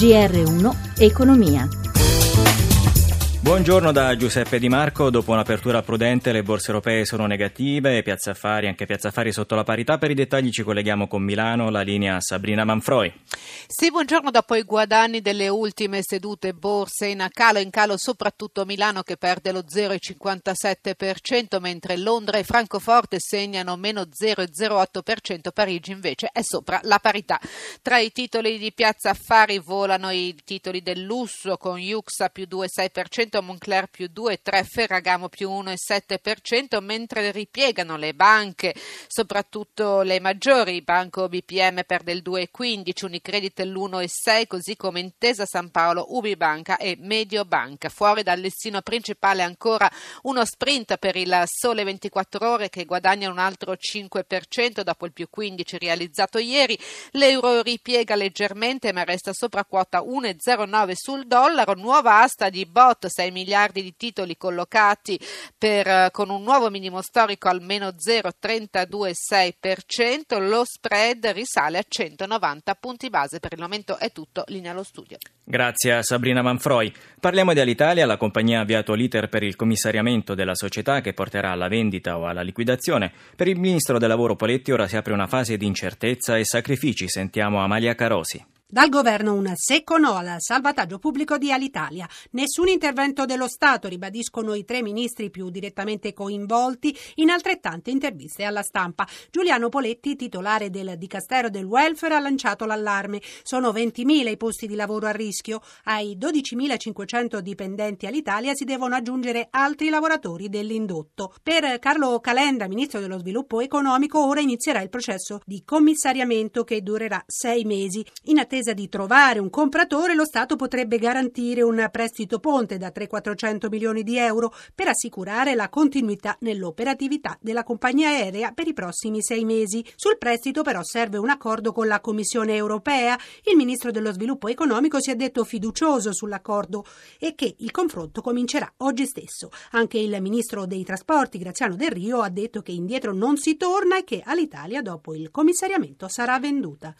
GR1 Economia. Buongiorno da Giuseppe Di Marco. Dopo un'apertura prudente le borse europee sono negative, Piazza Affari, anche Piazza Affari sotto la parità. Per i dettagli ci colleghiamo con Milano, la linea Sabrina Manfroi. Sì, buongiorno. Dopo i guadagni delle ultime sedute borse in calo, in calo soprattutto Milano che perde lo 0,57%, mentre Londra e Francoforte segnano meno 0,08%, Parigi invece è sopra la parità. Tra i titoli di Piazza Affari volano i titoli del lusso con Yuxa più 2,6%, Moncler più 2,3%, Ferragamo più 1,7%, mentre ripiegano le banche, soprattutto le maggiori. Banco BPM perde il 2,15%, Unicredit l'1,6%, così come Intesa San Paolo, Ubibanca e Mediobanca. Fuori dal listino principale ancora uno sprint per il Sole 24 Ore che guadagna un altro 5% dopo il più 15% realizzato ieri. L'euro ripiega leggermente ma resta sopra quota 1,09 sul dollaro. Nuova asta di bot 6 miliardi di titoli collocati per, eh, con un nuovo minimo storico al meno 0,326%, lo spread risale a 190 punti base. Per il momento è tutto, linea allo studio. Grazie a Sabrina Manfroi. Parliamo di Alitalia, la compagnia ha avviato l'iter per il commissariamento della società che porterà alla vendita o alla liquidazione. Per il ministro del lavoro Poletti ora si apre una fase di incertezza e sacrifici. Sentiamo Amalia Carosi. Dal governo un secco no al salvataggio pubblico di Alitalia. Nessun intervento dello Stato, ribadiscono i tre ministri più direttamente coinvolti in altrettante interviste alla stampa. Giuliano Poletti, titolare del Dicastero del Welfare, ha lanciato l'allarme. Sono 20.000 i posti di lavoro a rischio. Ai 12.500 dipendenti all'Italia si devono aggiungere altri lavoratori dell'indotto. Per Carlo Calenda, ministro dello sviluppo economico, ora inizierà il processo di commissariamento che durerà sei mesi. In attesa attesa di trovare un compratore, lo Stato potrebbe garantire un prestito ponte da 300-400 milioni di euro per assicurare la continuità nell'operatività della compagnia aerea per i prossimi sei mesi. Sul prestito però serve un accordo con la Commissione europea. Il ministro dello sviluppo economico si è detto fiducioso sull'accordo e che il confronto comincerà oggi stesso. Anche il ministro dei trasporti Graziano Del Rio ha detto che indietro non si torna e che all'Italia dopo il commissariamento sarà venduta.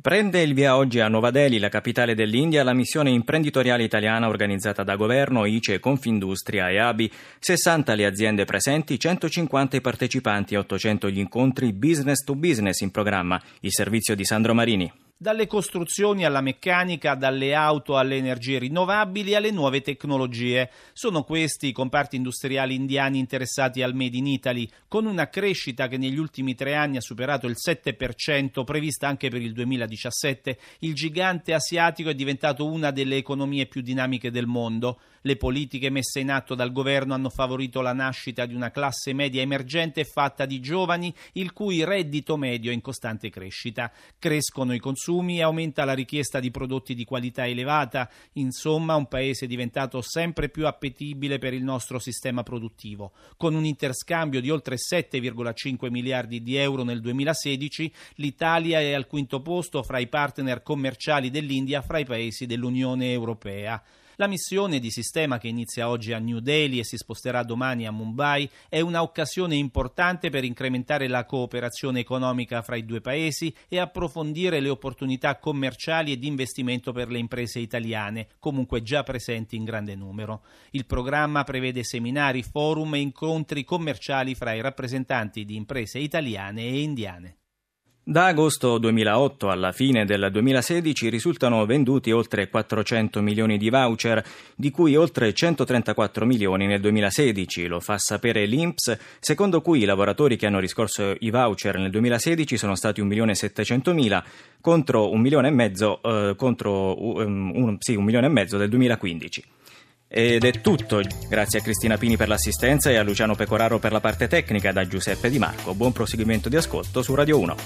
Prende il via oggi a Nuova Delhi, la capitale dell'India, la missione imprenditoriale italiana organizzata da governo, ICE, Confindustria e ABI. 60 le aziende presenti, 150 i partecipanti e 800 gli incontri business to business in programma. Il servizio di Sandro Marini. Dalle costruzioni alla meccanica, dalle auto alle energie rinnovabili alle nuove tecnologie. Sono questi i comparti industriali indiani interessati al Made in Italy, con una crescita che negli ultimi tre anni ha superato il 7%, prevista anche per il 2017. Il gigante asiatico è diventato una delle economie più dinamiche del mondo. Le politiche messe in atto dal governo hanno favorito la nascita di una classe media emergente fatta di giovani il cui reddito medio è in costante crescita. Crescono i consumi e aumenta la richiesta di prodotti di qualità elevata. Insomma, un paese diventato sempre più appetibile per il nostro sistema produttivo. Con un interscambio di oltre 7,5 miliardi di euro nel 2016, l'Italia è al quinto posto fra i partner commerciali dell'India fra i paesi dell'Unione Europea. La missione di sistema che inizia oggi a New Delhi e si sposterà domani a Mumbai è un'occasione importante per incrementare la cooperazione economica fra i due paesi e approfondire le opportunità commerciali e di investimento per le imprese italiane, comunque già presenti in grande numero. Il programma prevede seminari, forum e incontri commerciali fra i rappresentanti di imprese italiane e indiane. Da agosto 2008 alla fine del 2016 risultano venduti oltre 400 milioni di voucher, di cui oltre 134 milioni nel 2016, lo fa sapere l'INPS, secondo cui i lavoratori che hanno riscorso i voucher nel 2016 sono stati 1 milione e 700 mila contro un milione e mezzo, eh, contro, um, un, sì, un milione e mezzo del 2015. Ed è tutto, grazie a Cristina Pini per l'assistenza e a Luciano Pecoraro per la parte tecnica da Giuseppe Di Marco. Buon proseguimento di ascolto su Radio 1.